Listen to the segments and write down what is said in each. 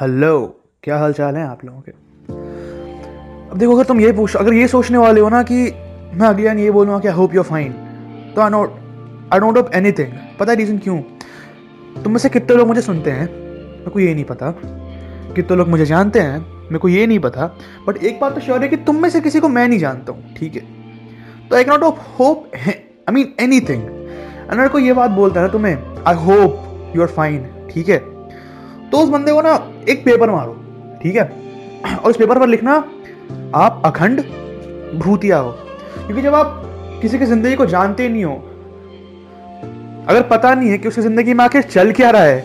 Hello, क्या हाल चाल है आप लोगों के? अब देखो, अगर तुम ये पूछ, अगर ये सोचने वाले हो ना कि मैं अगले ये बोलूँगा कि आई होप यू फाइन तो I not I don't hope anything पता है रीज़न क्यों? तुम में से कितने लोग मुझे सुनते हैं? मेरे को ये नहीं पता। कितने लोग मुझे जानते हैं? मेरे को ये नहीं पता। बट एक बात तो श्योर है कि तुम में से किसी को मैं नहीं जानता हूँ, ठीक है? तो I not of hope I mean anything अगर कोई ये बात बोलता है ना तुम्हें I hope you are fine ठीक है? तो उस बंदे को ना एक पेपर मारो, ठीक है? और उस पेपर पर लिखना, आप अखंड भूतिया हो। क्योंकि जब आप किसी की ज़िंदगी को जानते नहीं हो, अगर पता नहीं है कि उसकी ज़िंदगी में आखिर चल क्या रहा है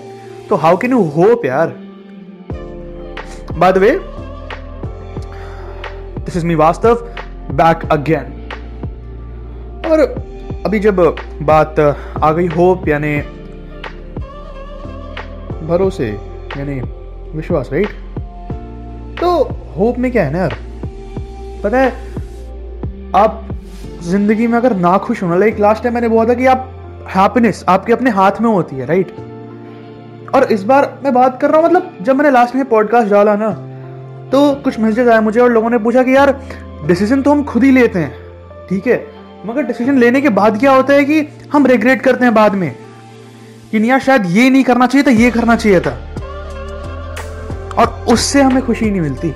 तो हाउ कैन यू होप यार? बाद वे दिस इज़ मी वास्तव बैक अगेन और अभी जब बात आ गई होप यानी भरोसे यानी विश्वास राइट तो होप में क्या है ना यार? पता है, आप ज़िंदगी में अगर ना खुश होना लाइक लास्ट टाइम मैंने बोला था कि आप हैप्पीनेस आपके अपने हाथ में होती है राइट और इस बार मैं बात कर रहा हूँ मतलब जब मैंने लास्ट में पॉडकास्ट डाला ना तो कुछ मैसेज आया मुझे और लोगों ने पूछा कि यार डिसीज़न तो हम खुद ही लेते हैं, ठीक है? मगर डिसीज़न लेने के बाद क्या होता है कि हम रिग्रेट करते हैं बाद में, कि नहीं यार, शायद ये नहीं करना चाहिए था, ये करना चाहिए था। और उससे हमें खुशी नहीं मिलती।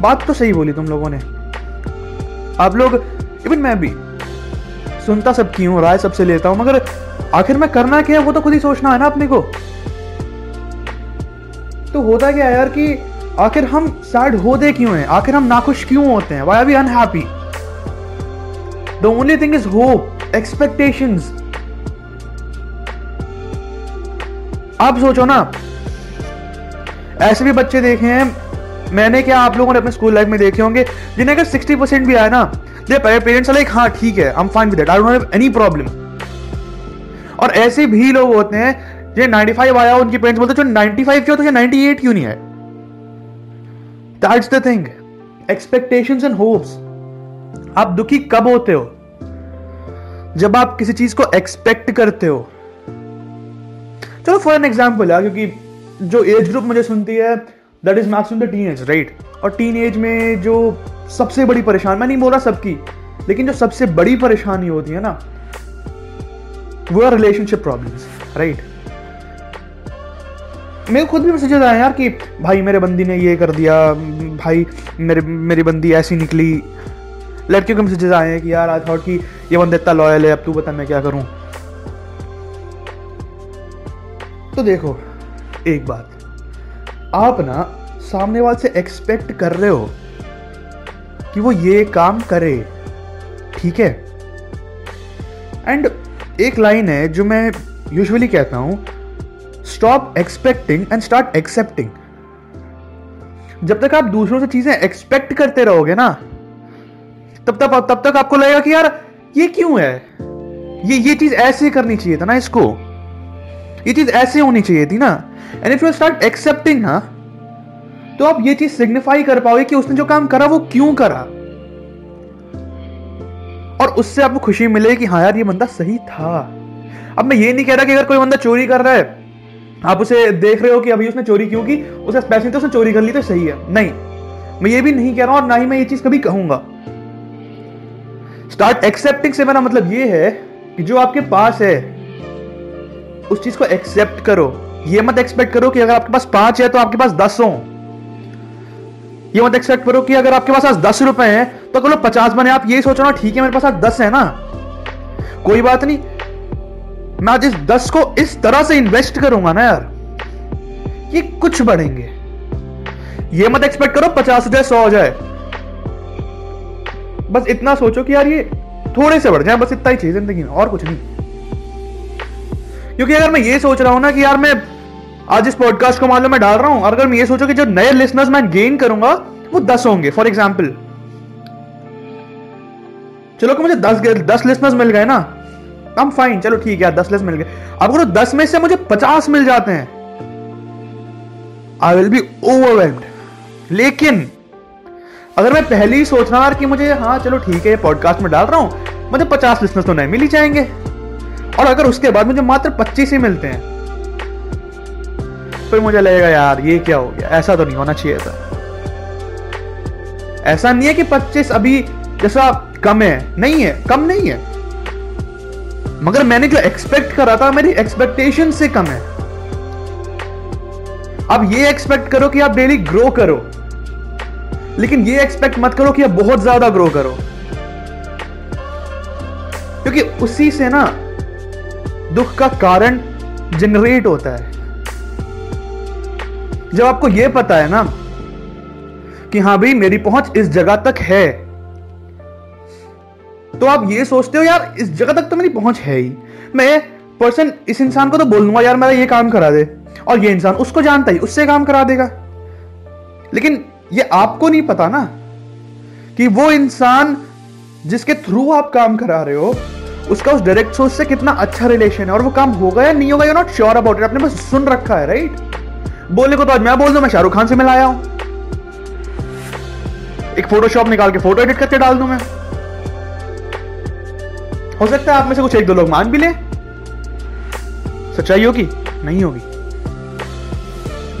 बात तो सही बोली तुम लोगों ने। आप लोग इवन मैं भी, सुनता सबकी हूँ राय सबसे लेता हूँ, मगर आखिर में करना क्या है, वो तो खुद ही सोचना है ना अपने को। तो होता क्या यार कि आखिर हम सैड होते क्यों हैं? आखिर हम नाखुश क्यों होते हैं? Why are we unhappy the only thing is hope expectations आप सोचो ना ऐसे भी बच्चे देखे हैं, मैंने क्या आप लोगों ने अपने स्कूल लाइफ में देखे होंगे, जिन्हें अगर सिक्सटी परसेंट भी आया ना दे पेरेंट्स लाइक हाँ ठीक है I am fine with I don't have any problem और ऐसे भी लोग होते हैं, जो 95 आया, उनके पेरेंट्स बोलते जो 95 क्यों तो या 98 क्यों नहीं है? That's the thing expectations and hopes आप दुखी कब होते हो? जब आप किसी चीज़ को एक्सपेक्ट करते हो। चलो फॉर एन एग्ज़ाम्पल क्योंकि जो एज ग्रुप मुझे सुनती है that is maximum the teen age right और टीन एज में जो सबसे बड़ी परेशानी, मैं नहीं बोल रहा सबकी, लेकिन जो सबसे बड़ी परेशानी होती है ना, वो है रिलेशनशिप प्रॉब्लम्स राइट मेरे खुद भी मैसेजेस आए यार कि, भाई, मेरे बंदी ने ये कर दिया, भाई, मेरे, मेरी बंदी ऐसी निकली। लड़कियों के मैसेजेस आए हैं कि, यार आई थॉट कि, ये बंदा इतना लॉयल है, अब तू बता मैं क्या करूँ? तो देखो एक बात। आप ना सामने वाले से एक्सपेक्ट कर रहे हो कि वो ये काम करे, ठीक है? एंड एक लाइन है जो मैं यूजुअली कहता हूँ stop expecting and start accepting जब तक आप दूसरों से चीज़ें एक्सपेक्ट करते रहोगे ना, तब तक तब तक आपको लगेगा कि यार, ये क्यों है? ये ये चीज़ ऐसे करनी चाहिए था ना इसको। ये चीज़ ऐसे होनी चाहिए थी ना। And if you start accepting ना तो आप ये चीज़ सिग्निफाई कर पाओगे कि उसने जो काम करा, वो क्यों करा? और उससे आपको खुशी मिलेगी कि हाँ यार, ये बंदा सही था। अब मैं ये नहीं कह रहा कि अगर कोई बंदा चोरी कर रहा है, आप उसे देख रहे हो कि अभी उसने चोरी क्यों की, उसे पैसे तो उसने चोरी कर ली तो सही है। नहीं, मैं ये भी नहीं कह रहा हूँ और ना ही मैं ये चीज़ कभी कहूँगा। स्टार्ट एक्सेप्टिंग से मेरा मतलब ये है कि जो आपके पास है, उस चीज़ को एक्सेप्ट करो। ये मत एक्सपेक्ट करो कि अगर आपके पास पाँच है तो आपके पास दस हो। ये मत एक्सपेक्ट करो कि अगर आपके पास आज दस रुपए हैं तो करो पचास बने। आप ये सोचो ना, ठीक है, मेरे पास आज दस है ना? कोई बात नहीं। मैं आज इस दस को इस तरह से इन्वेस्ट करूँगा ना यार। ये कुछ बढ़ेंगे ये मत एक्सपेक्ट करो पचास हो जाए, सौ हो जाए। बस इतना सोचो कि यार ये थोड़े से बढ़ जाए, बस इतना ही चाहिए ज़िंदगी में, और कुछ नहीं। क्योंकि अगर मैं ये सोच रहा हूँ ना कि यार मैं आज इस पॉडकास्ट को लो मैं डाल रहा हूँ। और अगर मैं ये सोचो कि जो नए लिसनर्स मैं गेन करूँगा, वो दस होंगे। फॉर एग्ज़ाम्पल चलो कि मुझे दस दस लिसनर्स मिल गए ना। हम फाइन चलो ठीक है दस लिस्ट मिल गए। अब अगर दस में से मुझे पचास मिल जाते हैं। आई विल बी ओवरवेल्ड लेकिन, अगर मैं पहले ही सोच रहा कि मुझे हाँ चलो ठीक है पॉडकास्ट में डाल रहा हूँ, मुझे पचास लिसनर्स तो नहीं मिल ही जाएँगे। और अगर उसके बाद मुझे मात्र पच्चीस ही मिलते हैं फिर मुझे लगेगा, यार, ये क्या हो गया? ऐसा तो नहीं होना चाहिए था। ऐसा नहीं है कि 25 अभी जैसा कम है। नहीं है, कम नहीं है। मगर मैंने जो एक्सपेक्ट करा था, मेरी एक्सपेक्टेशन से कम है। अब ये एक्सपेक्ट करो कि आप डेली ग्रो करो। लेकिन ये एक्सपेक्ट मत करो कि आप बहुत ज़्यादा ग्रो करो। क्योंकि उसी से ना दुख का कारण जनरेट होता है। जब आपको यह पता है ना कि हाँ भाई, मेरी पहुँच इस जगह तक है तो आप ये सोचते हो, यार, इस जगह तक तो मेरी पहुँच है ही। मैं पर्सन इस इंसान को तो बोल दूँगा, यार, मेरा ये काम करा दे। और ये इंसान उसको जानता ही, उससे काम करा देगा। लेकिन ये आपको नहीं पता ना कि वो इंसान जिसके थ्रू आप काम करा रहे हो, उसका उस डायरेक्ट सोर्स से कितना अच्छा रिलेशन है, और वो काम होगा या नहीं होगा you not sure about it आपने बस सुन रखा है राइट बोलने को तो आज मैं बोल दू, मैं शाहरुख खान से मिलाया हूँ। एक फोटोशॉप निकाल के फ़ोटो एडिट करके डाल दू मैं। हो सकता है आप में से कुछ एक दो लोग मान भी ले। सच्चाई होगी? नहीं होगी।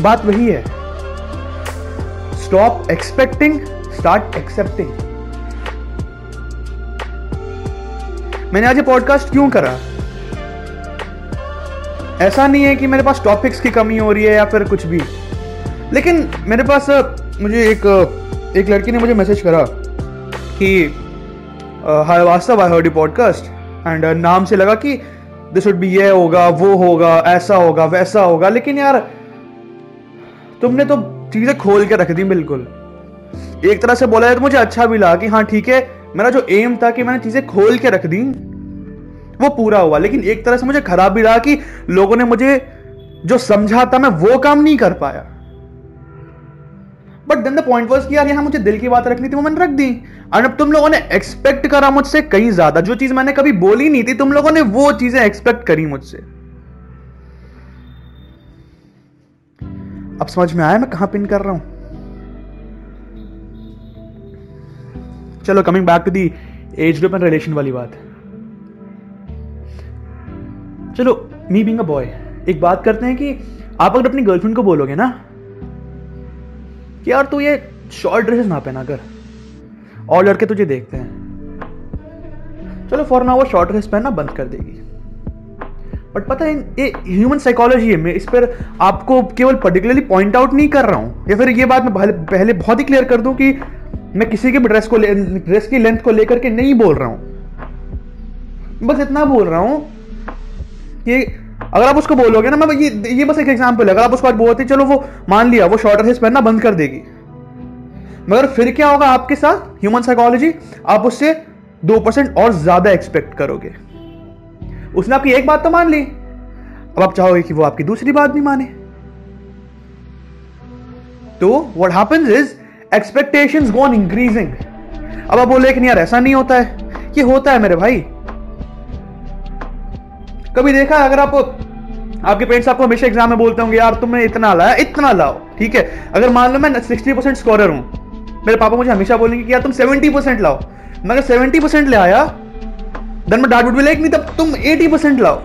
बात वही है। स्टॉप एक्सपेक्टिंग स्टार्ट एक्सेप्टिंग मैंने आज ये पॉडकास्ट क्यों करा? ऐसा नहीं है कि मेरे पास टॉपिक्स की कमी हो रही है या फिर कुछ भी। लेकिन मेरे पास मुझे एक एक लड़की ने मुझे मैसेज करा कि हाय वास्तव आई हर्ड पॉडकास्ट एंड नाम से लगा कि दिस वुड बी ये होगा, वो होगा, ऐसा होगा, वैसा होगा। लेकिन यार, तुमने तो चीज़ें खोल के रख दी बिल्कुल। एक तरह से बोला है तो मुझे अच्छा भी लगा कि हाँ ठीक है, मेरा जो एम था कि मैंने चीज़ें खोल के रख दी। वो पूरा हुआ। लेकिन एक तरह से मुझे खराब भी रहा कि लोगों ने मुझे जो समझा था, मैं वो काम नहीं कर पाया। But then the point was कि यार, यहाँ मुझे दिल की बात रखनी थी, वो मैंने रख दी। और अब तुम लोगों ने एक्सपेक्ट करा मुझसे कहीं ज़्यादा। जो चीज़ मैंने कभी बोली नहीं थी, तुम लोगों ने वो चीज़ें एक्सपेक्ट करी मुझसे। अब समझ में आया मैं कहाँ पिन कर रहा हूँ? चलो coming back to the age group and relation वाली बात। चलो मी बिंग अ बॉय एक बात करते हैं कि आप अगर अपनी गर्लफ्रेंड को बोलोगे ना, कि यार तू ये शॉर्ट ड्रेसेस ना पहना कर, और लड़के तुझे देखते हैं। चलो फॉर ना वो शॉर्ट ड्रेस पहनना बंद कर देगी। बट पता है, ये ह्यूमन साइकोलॉजी है, मैं इस पर आपको केवल पर्टिकुलरली पॉइंट आउट नहीं कर रहा हूँ। या फिर ये बात मैं पहले बहुत ही क्लियर कर दूँ कि मैं किसी के भी ड्रेस को ड्रेस की लेंथ को लेकर के नहीं बोल रहा हूँ। बस इतना बोल रहा हूँ कि अगर आप उसको बोलोगे ना, मैं ये ये बस एक एग्ज़ाम्पल है। अगर आप उसको आज बोलते चलो वो मान लिया, वो शॉर्ट ड्रेस पहनना बंद कर देगी। मगर फिर क्या होगा आपके साथ? ह्यूमन साइकोलॉजी आप उससे दो परसेंट और ज़्यादा एक्सपेक्ट करोगे। उसने आपकी एक बात तो मान ली। अब आप चाहोगे कि वो आपकी दूसरी बात भी माने। तो what happens is expectations go on increasing अब आप बोले कि यार, ऐसा नहीं होता है। ये होता है मेरे भाई। कभी देखा अगर आप आपके पेरेंट्स आपको हमेशा एग्ज़ाम में बोलते होंगे, यार, तुमने इतना लाया, इतना लाओ। ठीक है? अगर मान लो मैं सिक्सटी परसेंट स्कोरर हूँ, मेरे पापा मुझे हमेशा बोलेंगे कि, यार, तुम सेवेंटी परसेंट लाओ। मैं अगर सेवेंटी परसेंट ले आया देन मैं डांट भी लाइक नहीं, तब तुम एटी परसेंट लाओ।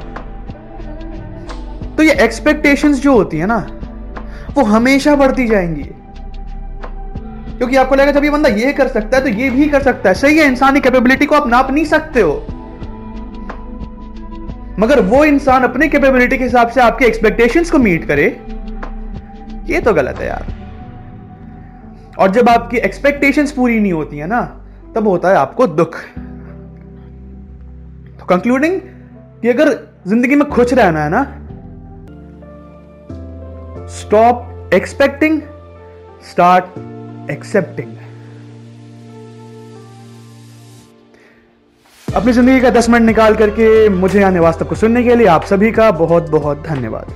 तो ये एक्सपेक्टेशंस जो होती है ना, वो हमेशा बढ़ती जाएँगी। क्योंकि आपको लगेगा, जब ये बंदा ये कर सकता है तो ये भी कर सकता है। सही है, इंसानी कैपेबिलिटी को आप नाप नहीं सकते हो। मगर वो इंसान अपने कैपेबिलिटी के हिसाब से आपके एक्सपेक्टेशंस को मीट करे, ये तो गलत है यार। और जब आपकी एक्सपेक्टेशंस पूरी नहीं होती है ना, तब होता है आपको दुख। तो कंक्लूडिंग कि अगर ज़िंदगी में खुश रहना है ना स्टॉप एक्सपेक्टिंग स्टार्ट एक्सेप्टिंग अपनी ज़िंदगी का दस मिनट निकाल करके मुझे आने वास्तव को सुनने के लिए आप सभी का बहुत बहुत धन्यवाद।